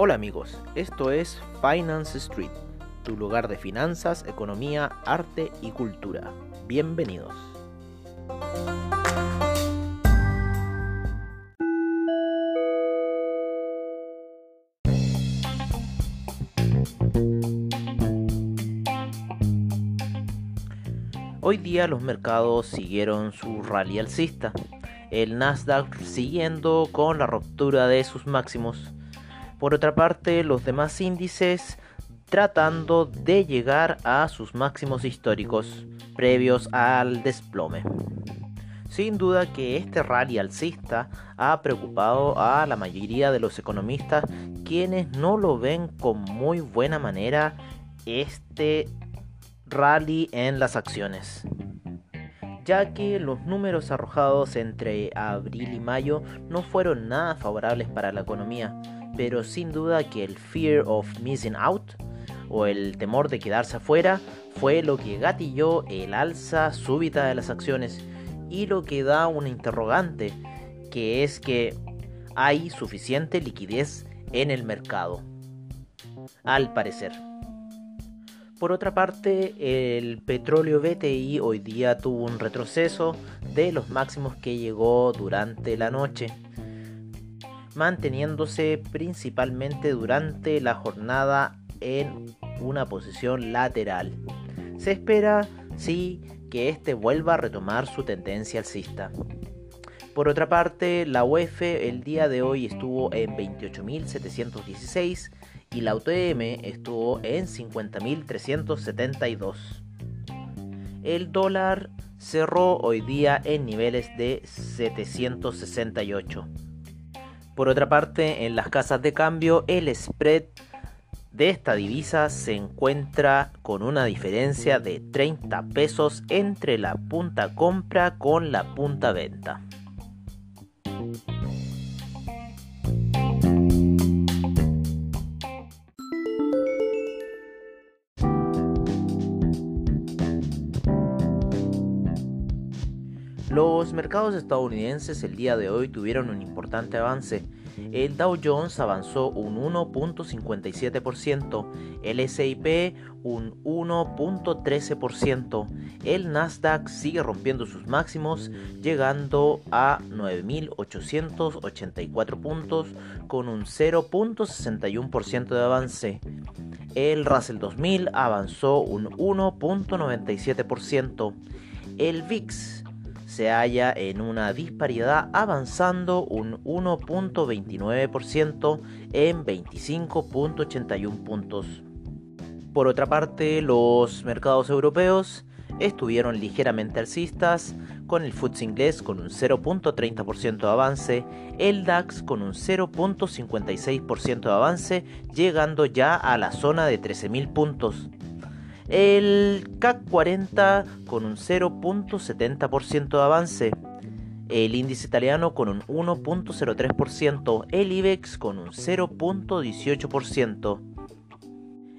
Hola amigos, esto es Finance Street, tu lugar de finanzas, economía, arte y cultura. Bienvenidos. Hoy día los mercados siguieron su rally alcista, el Nasdaq siguiendo con la ruptura de sus máximos. Por otra parte, los demás índices tratando de llegar a sus máximos históricos previos al desplome. Sin duda que este rally alcista ha preocupado a la mayoría de los economistas quienes no lo ven con muy buena manera este rally en las acciones, ya que los números arrojados entre abril y mayo no fueron nada favorables para la economía, pero sin duda que el fear of missing out o el temor de quedarse afuera fue lo que gatilló el alza súbita de las acciones y lo que da una interrogante, que es que hay suficiente liquidez en el mercado. Al parecer. Por otra parte, el petróleo BTI hoy día tuvo un retroceso de los máximos que llegó durante la noche, manteniéndose principalmente durante la jornada en una posición lateral. Se espera, sí, que este vuelva a retomar su tendencia alcista. Por otra parte, la UEF el día de hoy estuvo en 28.716 y la UTM estuvo en 50.372. El dólar cerró hoy día en niveles de 768. Por otra parte, en las casas de cambio, el spread de esta divisa se encuentra con una diferencia de 30 pesos entre la punta compra con la punta venta. Mercados estadounidenses el día de hoy tuvieron un importante avance. El Dow Jones avanzó un 1.57%, el SIP un 1.13%, el Nasdaq sigue rompiendo sus máximos llegando a 9.884 puntos con un 0.61% de avance. El Russell 2000 avanzó un 1.97%. El VIX se halla en una disparidad avanzando un 1.29% en 25.81 puntos. Por otra parte, los mercados europeos estuvieron ligeramente alcistas, con el FTSE inglés con un 0.30% de avance, el DAX con un 0.56% de avance, llegando ya a la zona de 13.000 puntos. El CAC 40 con un 0.70% de avance. El índice italiano con un 1.03%. El IBEX con un 0.18%.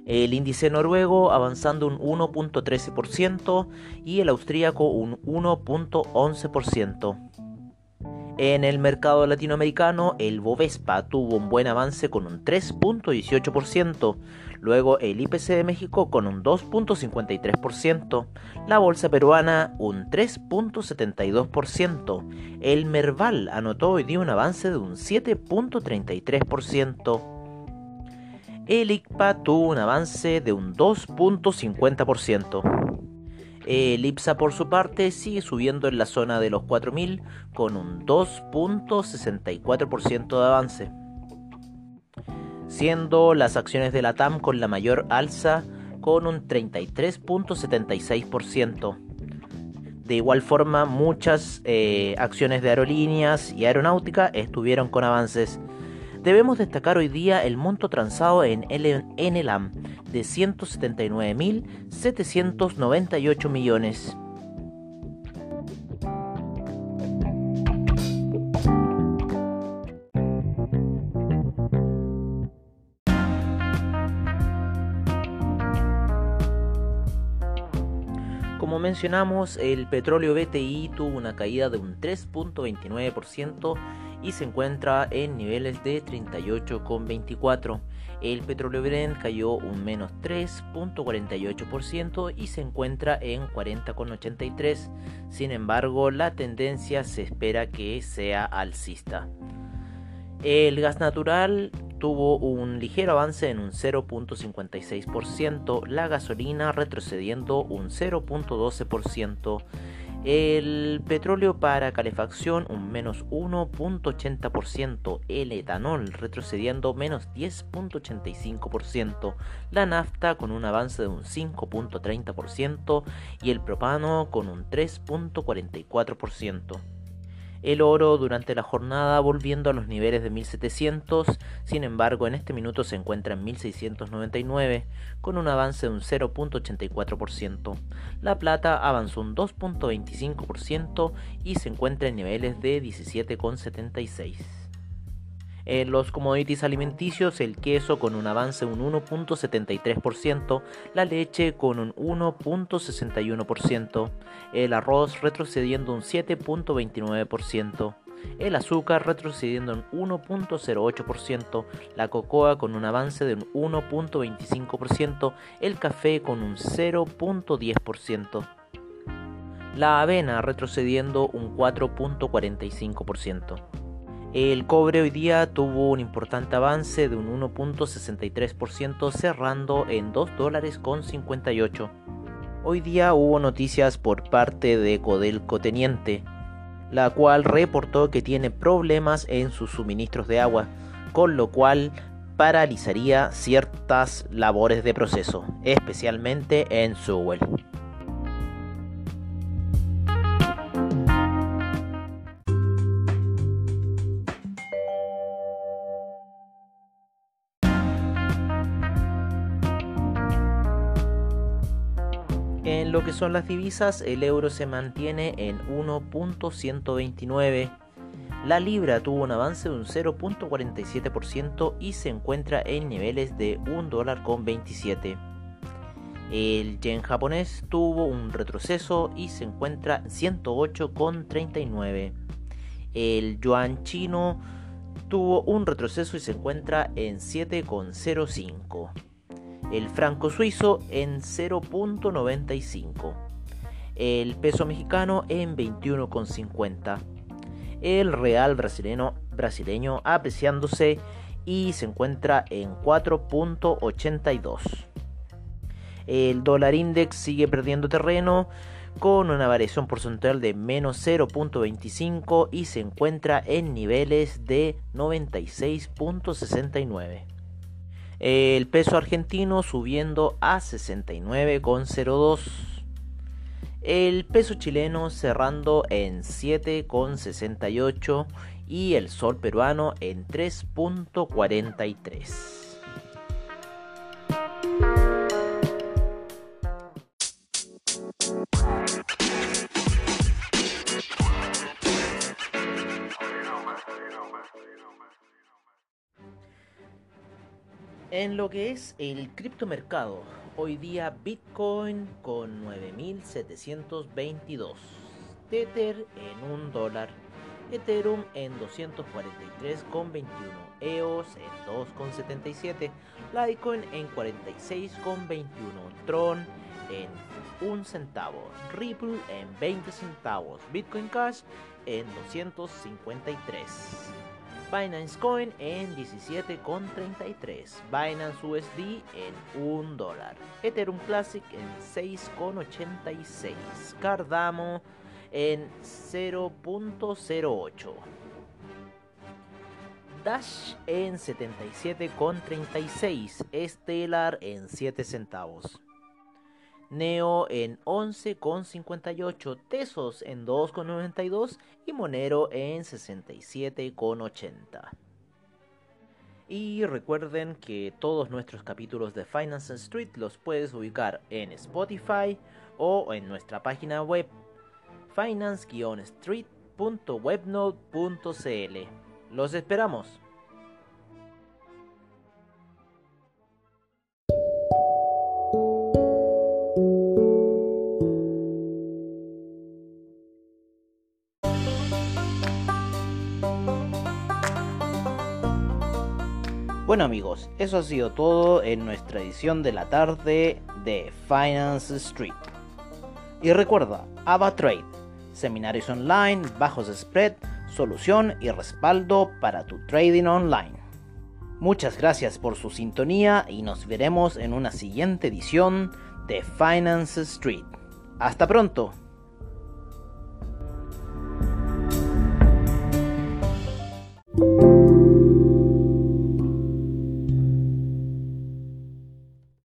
El índice noruego avanzando un 1.13% y el austríaco un 1.11%. En el mercado latinoamericano, el Bovespa tuvo un buen avance con un 3.18%, luego el IPC de México con un 2.53%, la bolsa peruana un 3.72%, el Merval anotó hoy día un avance de un 7.33%, el ICPA tuvo un avance de un 2.50%. El IPSA por su parte sigue subiendo en la zona de los 4.000 con un 2.64% de avance. Siendo las acciones de la TAM con la mayor alza con un 33.76%. De igual forma, muchas eh, acciones de aerolíneas y aeronáutica estuvieron con avances. Debemos destacar hoy día el monto transado en el, en el AM de 179.798 millones. Como mencionamos, el petróleo BTI tuvo una caída de un 3.29% y se encuentra en niveles de 38,24. El petróleo Brent cayó un menos 3.48% y se encuentra en 40,83. Sin embargo, la tendencia se espera que sea alcista. El gas natural tuvo un ligero avance en un 0.56%, la gasolina retrocediendo un 0.12%, el petróleo para calefacción un menos 1.80%, el etanol retrocediendo menos 10.85%, la nafta con un avance de un 5.30% y el propano con un 3.44% el oro durante la jornada volviendo a los niveles de 1700, sin embargo en este minuto se encuentra en 1699 con un avance de un 0.84%. La plata avanzó un 2.25% y se encuentra en niveles de 17,76. En los commodities alimenticios, el queso con un avance un 1.73%, la leche con un 1.61%, el arroz retrocediendo un 7.29%, el azúcar retrocediendo un 1.08%, la cocoa con un avance de un 1.25%, el café con un 0.10%, la avena retrocediendo un 4.45%. El cobre hoy día tuvo un importante avance de un 1.63% cerrando en 2 dólares con 58. Hoy día hubo noticias por parte de Codelco Teniente, la cual reportó que tiene problemas en sus suministros de agua, con lo cual paralizaría ciertas labores de proceso, especialmente en Sewell. En lo que son las divisas, el euro se mantiene en 1.129. La libra tuvo un avance de un 0.47% y se encuentra en niveles de 1 dólar con 27. El yen japonés tuvo un retroceso y se encuentra en 108,39. El yuan chino tuvo un retroceso y se encuentra en 7,05 el franco suizo en 0.95, el peso mexicano en 21.50, el real brasileño, brasileño apreciándose y se encuentra en 4.82. El dólar index sigue perdiendo terreno con una variación porcentual de menos 0.25 y se encuentra en niveles de 96.69 el peso argentino subiendo a 69,02. El peso chileno cerrando en 7,68 y el sol peruano en 3.43. En lo que es el criptomercado, hoy día Bitcoin con 9.722, Tether en 1 dólar, Ethereum en 243,21, EOS en 2,77, Litecoin en 46,21, Tron en 1 centavo, Ripple en 20 centavos, Bitcoin Cash en 253. Binance Coin en 17,33, Binance USD en 1 dólar, Ethereum Classic en 6,86, Cardamo en 0.08. Dash en 77,36, Stellar en 7 centavos. Neo en 11,58, Tesos en 2,92 y Monero en 67,80. Y recuerden que todos nuestros capítulos de Finance Street los puedes ubicar en Spotify o en nuestra página web finance-street.webnode.cl. Los esperamos. Bueno amigos, eso ha sido todo en nuestra edición de la tarde de Finance Street. Y recuerda, AvaTrade, seminarios online, bajos spread, solución y respaldo para tu trading online. Muchas gracias por su sintonía y nos veremos en una siguiente edición de Finance Street. Hasta pronto.